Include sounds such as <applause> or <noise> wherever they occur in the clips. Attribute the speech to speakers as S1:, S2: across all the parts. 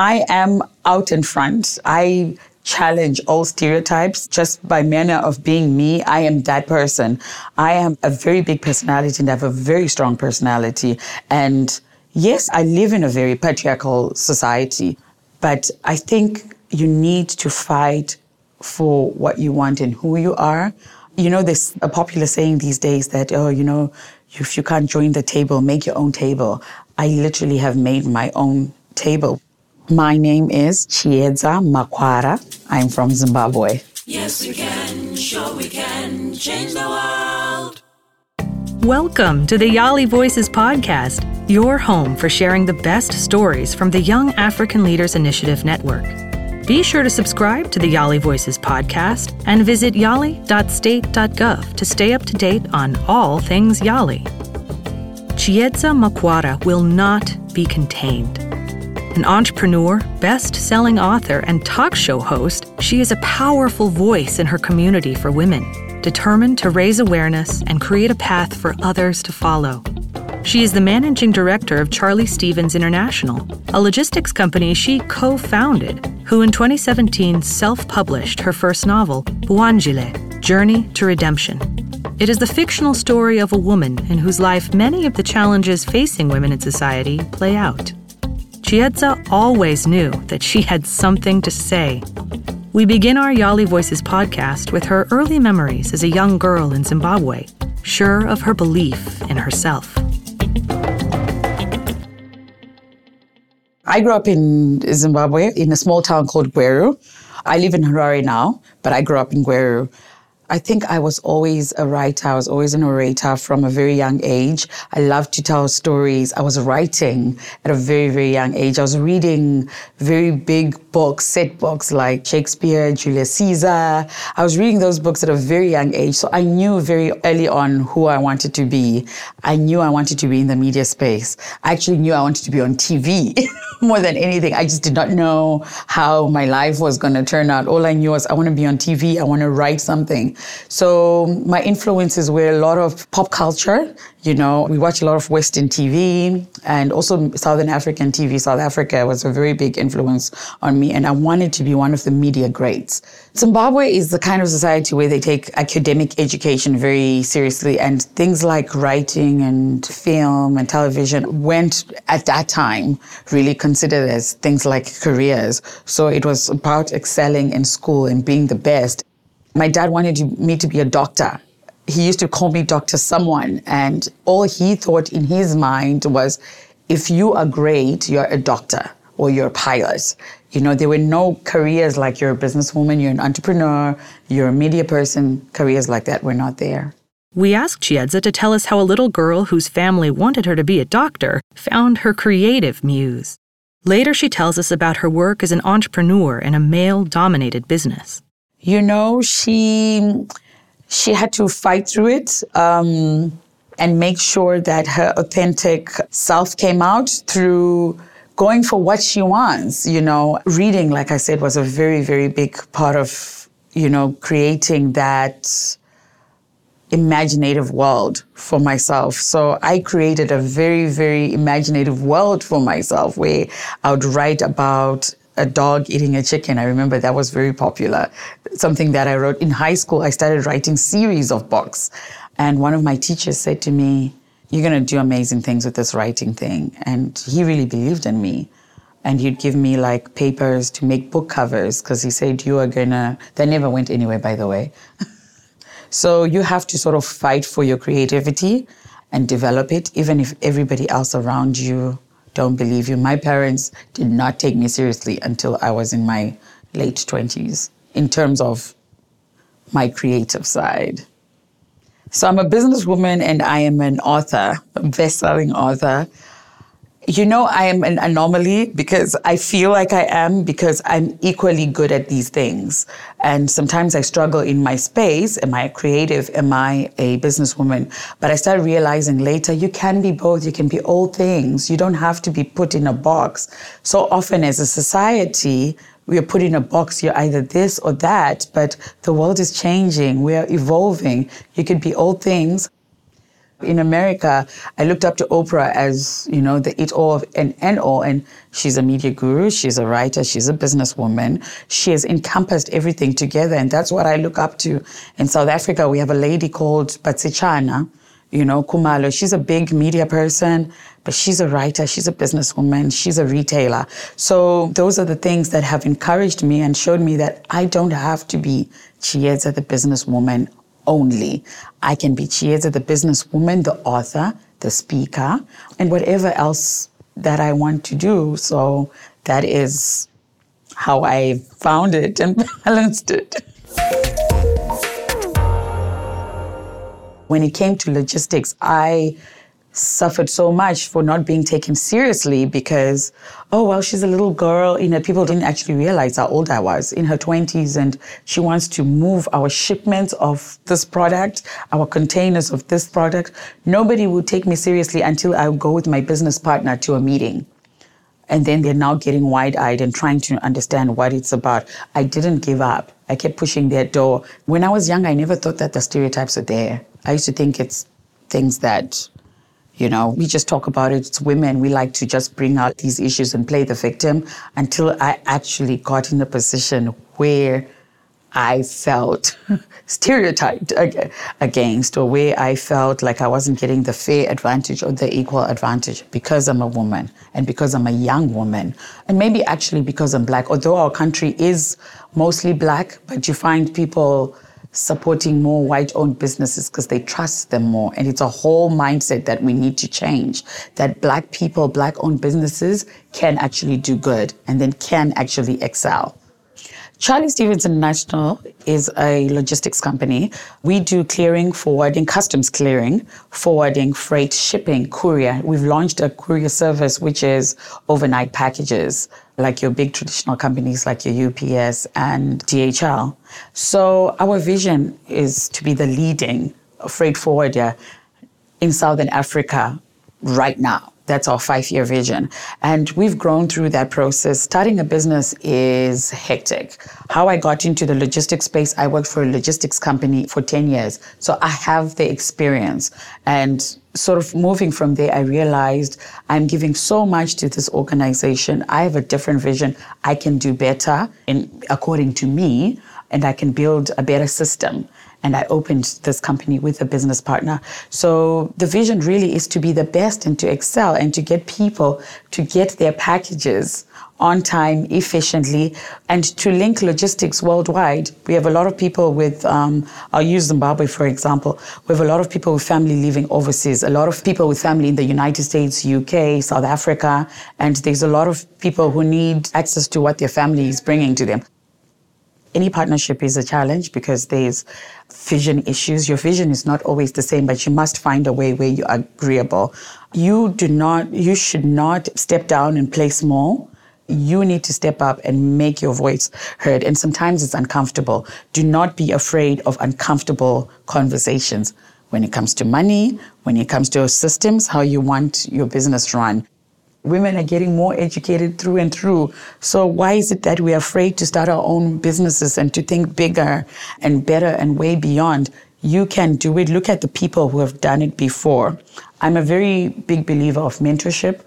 S1: I am out in front. I challenge all stereotypes just by manner of being me. I am that person. I am a very big personality and I have a very strong personality. And yes, I live in a very patriarchal society, but I think you need to fight for what you want and who you are. You know, there's a popular saying these days that, oh, you know, if you can't join the table, make your own table. I literally have made my own table. My name is Chiedza Makwara. I'm from Zimbabwe.
S2: Yes, we can. Sure, we can change the world.
S3: Welcome to the Yali Voices podcast, your home for sharing the best stories from the Young African Leaders Initiative Network. Be sure to subscribe to the Yali Voices podcast and visit yali.state.gov to stay up to date on all things Yali. Chiedza Makwara will not be contained. An entrepreneur, best selling author, and talk show host, she is a powerful voice in her community for women, determined to raise awareness and create a path for others to follow. She is the managing director of Charlie Stevens International, a logistics company she co founded, who in 2017 self published her first novel, Buanjile Journey to Redemption. It is the fictional story of a woman in whose life many of the challenges facing women in society play out. Chiedza always knew that she had something to say. We begin our Yali Voices podcast with her early memories as a young girl in Zimbabwe, sure of her belief in herself.
S1: I grew up in Zimbabwe in a small town called Gweru. I live in Harare now, but I grew up in Gweru. I think I was always a writer. I was always an orator from a very young age. I loved to tell stories. I was writing at a very, very young age. I was reading very big books, set books like Shakespeare, Julius Caesar. I was reading those books at a very young age. So I knew very early on who I wanted to be. I knew I wanted to be in the media space. I actually knew I wanted to be on TV <laughs> more than anything. I just did not know how my life was going to turn out. All I knew was I want to be on TV. I want to write something. So my influences were a lot of pop culture. You know, we watch a lot of Western TV and also Southern African TV. South Africa was a very big influence on me, and I wanted to be one of the media greats. Zimbabwe is the kind of society where they take academic education very seriously, and things like writing and film and television went at that time really considered as things like careers. So it was about excelling in school and being the best. My dad wanted me to be a doctor. He used to call me Dr. Someone, and all he thought in his mind was if you are great, you're a doctor or you're a pilot. You know, there were no careers like you're a businesswoman, you're an entrepreneur, you're a media person. Careers like that were not there.
S3: We asked Chiedza to tell us how a little girl whose family wanted her to be a doctor found her creative muse. Later, she tells us about her work as an entrepreneur in a male dominated business
S1: you know, she she had to fight through it um, and make sure that her authentic self came out through going for what she wants. You know, reading, like I said, was a very very big part of you know creating that imaginative world for myself. So I created a very, very imaginative world for myself where I would write about a dog eating a chicken. I remember that was very popular. Something that I wrote in high school. I started writing series of books. And one of my teachers said to me, you're going to do amazing things with this writing thing. And he really believed in me. And he'd give me like papers to make book covers because he said, you are going to, that never went anywhere, by the way. <laughs> so you have to sort of fight for your creativity and develop it, even if everybody else around you don't believe you. My parents did not take me seriously until I was in my late 20s in terms of my creative side. So I'm a businesswoman and I am an author, a best-selling author you know, I am an anomaly because I feel like I am because I'm equally good at these things. And sometimes I struggle in my space. Am I a creative? Am I a businesswoman? But I started realizing later you can be both. You can be all things. You don't have to be put in a box. So often as a society, we are put in a box. You're either this or that, but the world is changing. We are evolving. You could be all things In America, I looked up to Oprah as, you know, the it all of and, and all. And she's a media guru, she's a writer, she's a businesswoman. She has encompassed everything together. And that's what I look up to. In South Africa, we have a lady called Basetsana, you know, Kumalo. She's a big media person, but she's a writer, she's a businesswoman, she's a retailer. So those are the things that have encouraged me and showed me that I don't have to be Chiedza the businesswoman only. I can be Chiedza the businesswoman, the author, the speaker, and whatever else that I want to do. So that is how I found it and <laughs> balanced it. When it came to logistics, I suffered so much for not being taken seriously because, oh, well, she's a little girl. You know, people didn't actually realize how old I was in her 20s and she wants to move our shipments of this product, our containers of this product. Nobody would take me seriously until I would go with my business partner to a meeting. And then they're now getting wide eyed and trying to understand what it's about. I didn't give up. I kept pushing their door. When I was young, I never thought that the stereotypes are there. I used to think it's things that you know, we just talk about it. It's women. We like to just bring out these issues and play the victim until I actually got in a position where I felt <laughs> stereotyped against, or where I felt like I wasn't getting the fair advantage or the equal advantage because I'm a woman and because I'm a young woman. And maybe actually because I'm black, although our country is mostly black, but you find people supporting more white owned businesses because they trust them more. And it's a whole mindset that we need to change that black people, black owned businesses can actually do good and then can actually excel. Charlie Stevens International is a logistics company. We do clearing, forwarding, customs clearing, forwarding, freight, shipping, courier. We've launched a courier service, which is overnight packages, like your big traditional companies like your UPS and DHL. So our vision is to be the leading freight forwarder in Southern Africa right now. That's our five year vision. And we've grown through that process. Starting a business is hectic. How I got into the logistics space, I worked for a logistics company for 10 years. So I have the experience. And sort of moving from there, I realized I'm giving so much to this organization. I have a different vision. I can do better in according to me, and I can build a better system and I opened this company with a business partner. So the vision really is to be the best and to excel and to get people to get their packages on time, efficiently, and to link logistics worldwide. We have a lot of people with, um, I'll use Zimbabwe for example. We have a lot of people with family living overseas, a lot of people with family in the United States, UK, South Africa, and there's a lot of people who need access to what their family is bringing to them any partnership is a challenge because there's vision issues. Your vision is not always the same, but you must find a way where you're agreeable. You do not, you should not step down and play small. You need to step up and make your voice heard. And sometimes it's uncomfortable. Do not be afraid of uncomfortable conversations when it comes to money, when it comes to systems, how you want your business run women are getting more educated through and through. So why is it that we're afraid to start our own businesses and to think bigger and better and way beyond? You can do it. Look at the people who have done it before. I'm a very big believer of mentorship.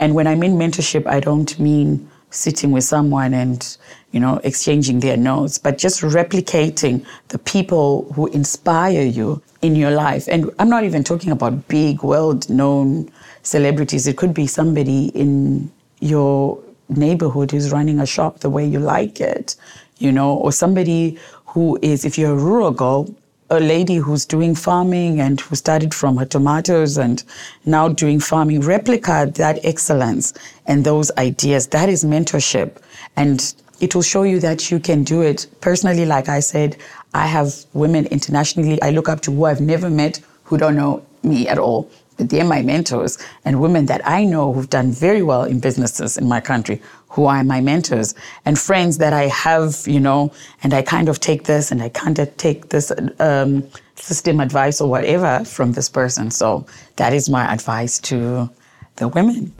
S1: And when I mean mentorship, I don't mean sitting with someone and, you know, exchanging their notes, but just replicating the people who inspire you in your life. And I'm not even talking about big, world known celebrities. It could be somebody in your neighborhood who's running a shop the way you like it, you know, or somebody who is, if you're a rural girl, a lady who's doing farming and who started from her tomatoes and now doing farming, replica that excellence and those ideas. That is mentorship. And it will show you that you can do it. Personally, like I said, I have women internationally I look up to who I've never met who don't know me at all they're my mentors and women that I know who've done very well in businesses in my country who are my mentors and friends that I have, you know, and I kind of take this and I kind of take this um, system advice or whatever from this person. So that is my advice to the women.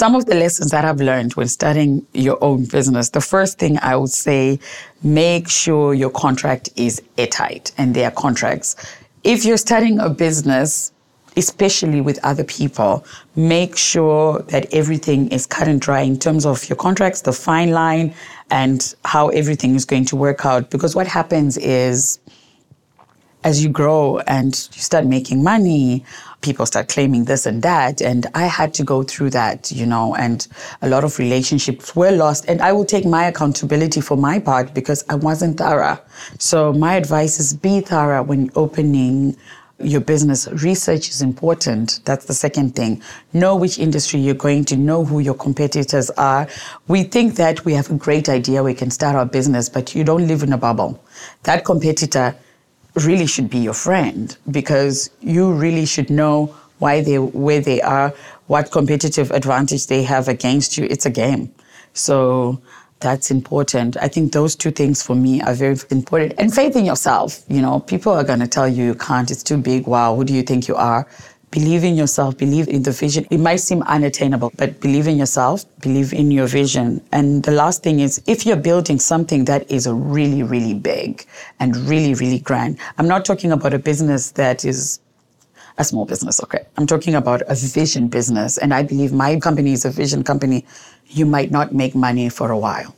S1: Some of the lessons that I've learned when starting your own business, the first thing I would say, make sure your contract is airtight and their contracts. If you're starting a business, especially with other people, make sure that everything is cut and dry in terms of your contracts, the fine line, and how everything is going to work out. Because what happens is, as you grow and you start making money, people start claiming this and that. And I had to go through that, you know, and a lot of relationships were lost. And I will take my accountability for my part because I wasn't thorough. So my advice is be thorough when opening your business. Research is important. That's the second thing. Know which industry you're going to, know who your competitors are. We think that we have a great idea, we can start our business, but you don't live in a bubble. That competitor really should be your friend because you really should know why they where they are, what competitive advantage they have against you. It's a game. So that's important. I think those two things for me are very important. And faith in yourself. You know, people are going to tell you you can't, it's too big. Wow, who do you think you are? Believe in yourself, believe in the vision. It might seem unattainable, but believe in yourself, believe in your vision. And the last thing is if you're building something that is a really, really big and really, really grand, I'm not talking about a business that is a small business, okay? I'm talking about a vision business. And I believe my company is a vision company. You might not make money for a while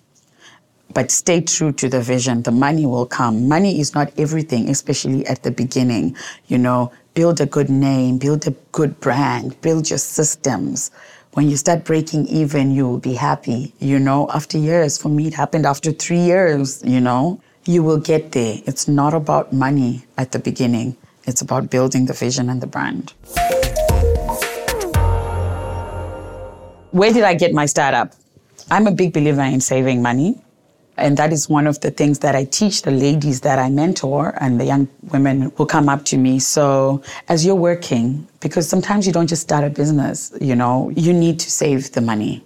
S1: but stay true to the vision. The money will come. Money is not everything, especially at the beginning. You know, build a good name, build a good brand, build your systems. When you start breaking even, you will be happy. You know, after years, for me, it happened after three years, you know, you will get there. It's not about money at the beginning, it's about building the vision and the brand. Where did I get my startup? I'm a big believer in saving money. And that is one of the things that I teach the ladies that I mentor and the young women who come up to me. So as you're working, because sometimes you don't just start a business, you know, you need to save the money.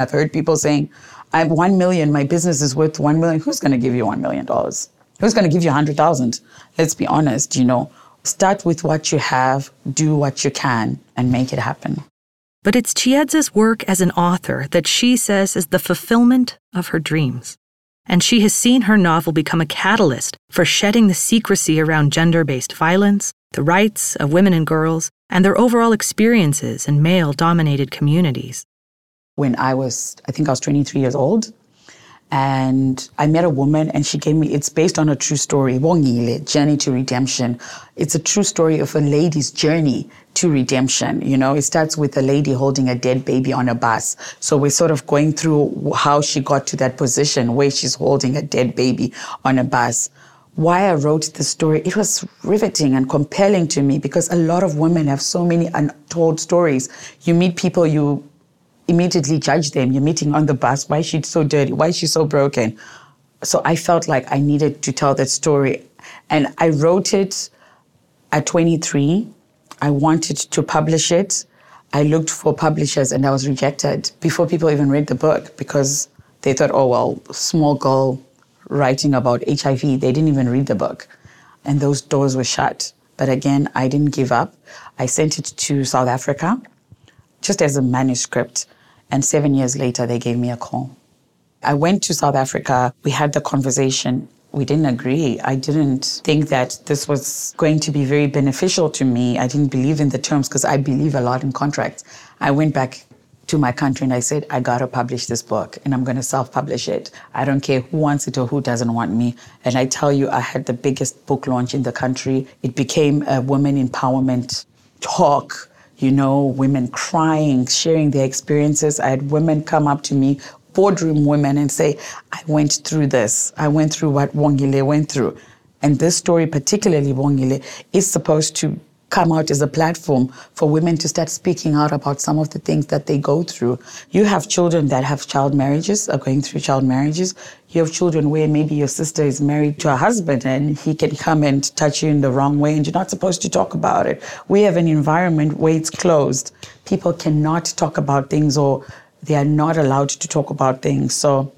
S1: I've heard people saying, I have one million, my business is worth one million. Who's going to give you one million dollars? Who's going to give you a hundred thousand? Let's be honest, you know, start with what you have, do what you can, and make it happen.
S3: But it's Chiedza's work as an author that she says is the fulfillment of her dreams and she has seen her novel become a catalyst for shedding the secrecy around gender based violence, the rights of women and girls, and their overall experiences in male dominated communities.
S1: When I was, I think I was 23 years old, and I met a woman and she gave me, it's based on a true story, Wongile, Journey to Redemption. It's a true story of a lady's journey to redemption. You know, it starts with a lady holding a dead baby on a bus. So we're sort of going through how she got to that position where she's holding a dead baby on a bus. Why I wrote the story, it was riveting and compelling to me because a lot of women have so many untold stories. You meet people, you immediately judge them. You're meeting on the bus. Why is she so dirty? Why is she so broken? So I felt like I needed to tell that story. And I wrote it at 23. I wanted to publish it. I looked for publishers and I was rejected before people even read the book because they thought, oh, well, small girl writing about HIV. They didn't even read the book. And those doors were shut. But again, I didn't give up. I sent it to South Africa just as a manuscript. And seven years later, they gave me a call. I went to South Africa. We had the conversation. We didn't agree. I didn't think that this was going to be very beneficial to me. I didn't believe in the terms because I believe a lot in contracts. I went back to my country and I said, I gotta publish this book and I'm gonna self publish it. I don't care who wants it or who doesn't want me. And I tell you, I had the biggest book launch in the country. It became a women empowerment talk you know, women crying, sharing their experiences. I had women come up to me, boardroom women, and say, I went through this. I went through what Wongile went through. And this story, particularly Wongile, is supposed to come out as a platform for women to start speaking out about some of the things that they go through. You have children that have child marriages, are going through child marriages. You have children where maybe your sister is married to a husband and he can come and touch you in the wrong way and you're not supposed to talk about it. We have an environment where it's closed. People cannot talk about things or they are not allowed to talk about things. So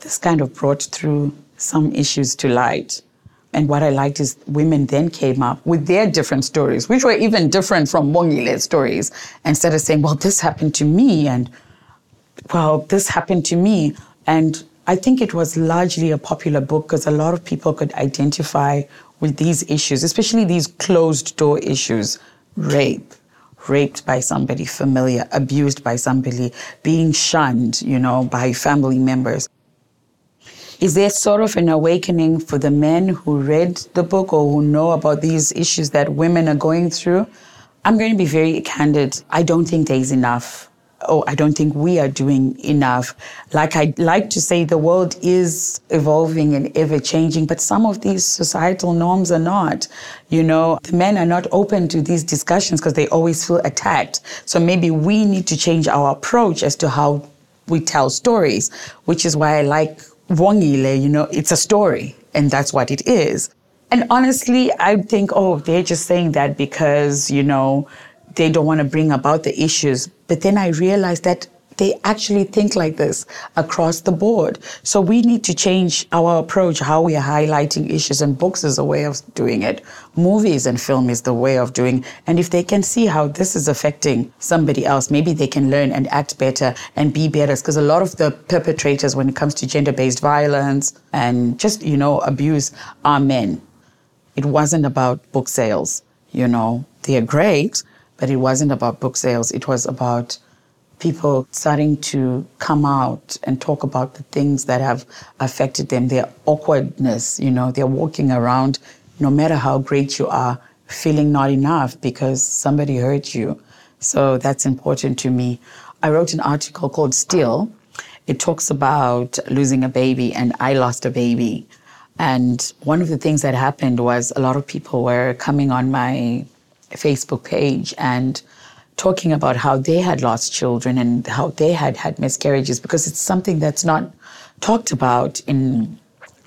S1: this kind of brought through some issues to light. And what I liked is women then came up with their different stories, which were even different from Wongile's stories. Instead of saying, well, this happened to me, and well, this happened to me. And I think it was largely a popular book because a lot of people could identify with these issues, especially these closed door issues rape, raped by somebody familiar, abused by somebody, being shunned, you know, by family members. Is there sort of an awakening for the men who read the book or who know about these issues that women are going through? I'm going to be very candid. I don't think there's enough oh, I don't think we are doing enough. Like I like to say, the world is evolving and ever changing, but some of these societal norms are not. You know, the men are not open to these discussions because they always feel attacked. So maybe we need to change our approach as to how we tell stories, which is why I like Wongile, you know, it's a story and that's what it is. And honestly, I think, oh, they're just saying that because, you know, they don't want to bring about the issues. But then I realized that they actually think like this across the board. So we need to change our approach, how we are highlighting issues, and books is a way of doing it. Movies and film is the way of doing. And if they can see how this is affecting somebody else, maybe they can learn and act better and be better. Because a lot of the perpetrators, when it comes to gender-based violence and just you know abuse, are men. It wasn't about book sales. You know, they are great but it wasn't about book sales. It was about people starting to come out and talk about the things that have affected them, their awkwardness, you know, they're walking around, no matter how great you are, feeling not enough because somebody hurt you. So that's important to me. I wrote an article called Still. It talks about losing a baby, and I lost a baby. And one of the things that happened was a lot of people were coming on my Facebook page and talking about how they had lost children and how they had had miscarriages because it's something that's not talked about in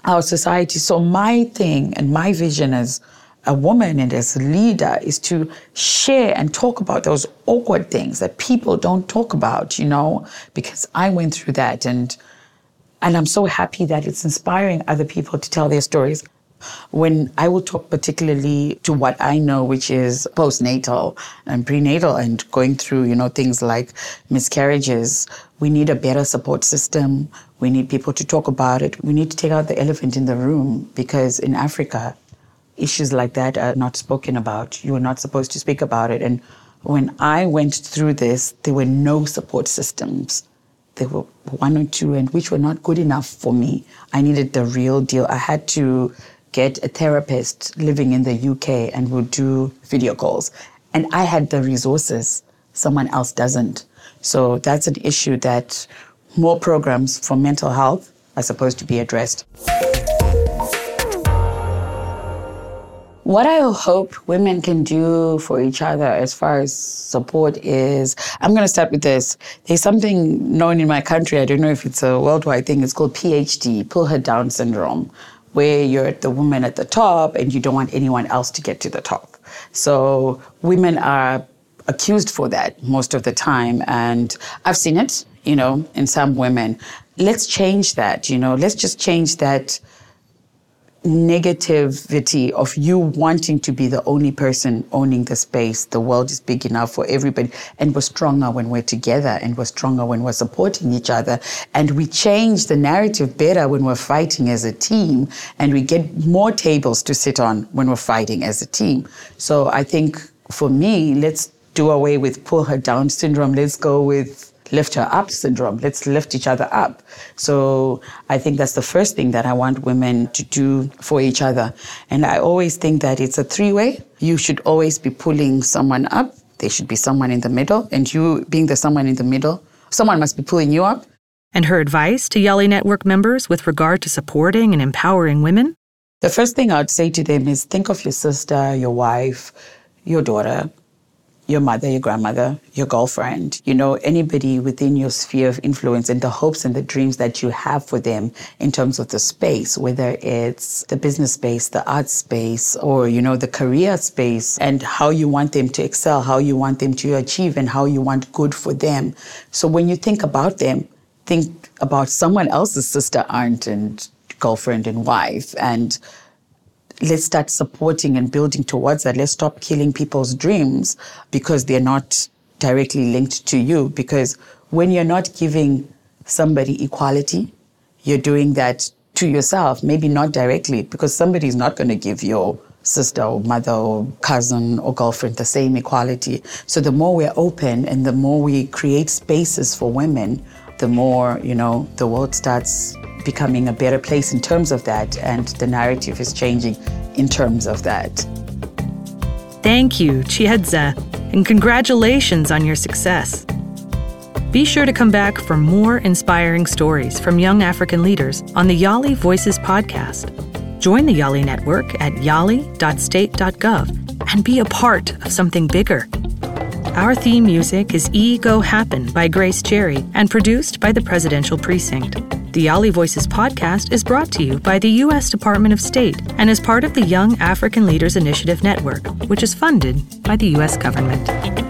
S1: our society. So my thing and my vision as a woman and as a leader is to share and talk about those awkward things that people don't talk about, you know, because I went through that and and I'm so happy that it's inspiring other people to tell their stories. When I will talk particularly to what I know, which is postnatal and prenatal and going through, you know, things like miscarriages, we need a better support system. We need people to talk about it. We need to take out the elephant in the room because in Africa, issues like that are not spoken about. You are not supposed to speak about it. And when I went through this, there were no support systems. There were one or two, and which were not good enough for me. I needed the real deal. I had to get a therapist living in the UK and would do video calls. And I had the resources, someone else doesn't. So that's an issue that more programs for mental health are supposed to be addressed. What I hope women can do for each other as far as support is, I'm going to start with this. There's something known in my country, I don't know if it's a worldwide thing, it's called PHD, pull her down syndrome where you're the woman at the top and you don't want anyone else to get to the top. So women are accused for that most of the time. And I've seen it, you know, in some women. Let's change that, you know, let's just change that negativity of you wanting to be the only person owning the space. The world is big enough for everybody. And we're stronger when we're together and we're stronger when we're supporting each other. And we change the narrative better when we're fighting as a team. And we get more tables to sit on when we're fighting as a team. So I think for me, let's do away with pull her down syndrome. Let's go with lift her up syndrome. Let's lift each other up. So I think that's the first thing that I want women to do for each other. And I always think that it's a three way. You should always be pulling someone up. There should be someone in the middle. And you being the someone in the middle, someone must be pulling you up.
S3: And her advice to Yali Network members with regard to supporting and empowering women?
S1: The first thing I'd say to them is think of your sister, your wife, your daughter, your mother, your grandmother, your girlfriend, you know, anybody within your sphere of influence and the hopes and the dreams that you have for them in terms of the space, whether it's the business space, the art space, or, you know, the career space and how you want them to excel, how you want them to achieve and how you want good for them. So when you think about them, think about someone else's sister, aunt, and girlfriend and wife and let's start supporting and building towards that. Let's stop killing people's dreams because they're not directly linked to you. Because when you're not giving somebody equality, you're doing that to yourself, maybe not directly, because somebody's not going to give your sister or mother or cousin or girlfriend the same equality. So the more we're open and the more we create spaces for women, the more, you know, the world starts becoming a better place in terms of that and the narrative is changing in terms of that.
S3: Thank you, Chiedza, and congratulations on your success. Be sure to come back for more inspiring stories from young African leaders on the Yali Voices podcast. Join the Yali Network at yali.state.gov and be a part of something bigger. Our theme music is E Go Happen by Grace Cherry and produced by the Presidential Precinct. The Yali Voices podcast is brought to you by the U.S. Department of State and is part of the Young African Leaders Initiative Network, which is funded by the U.S. government.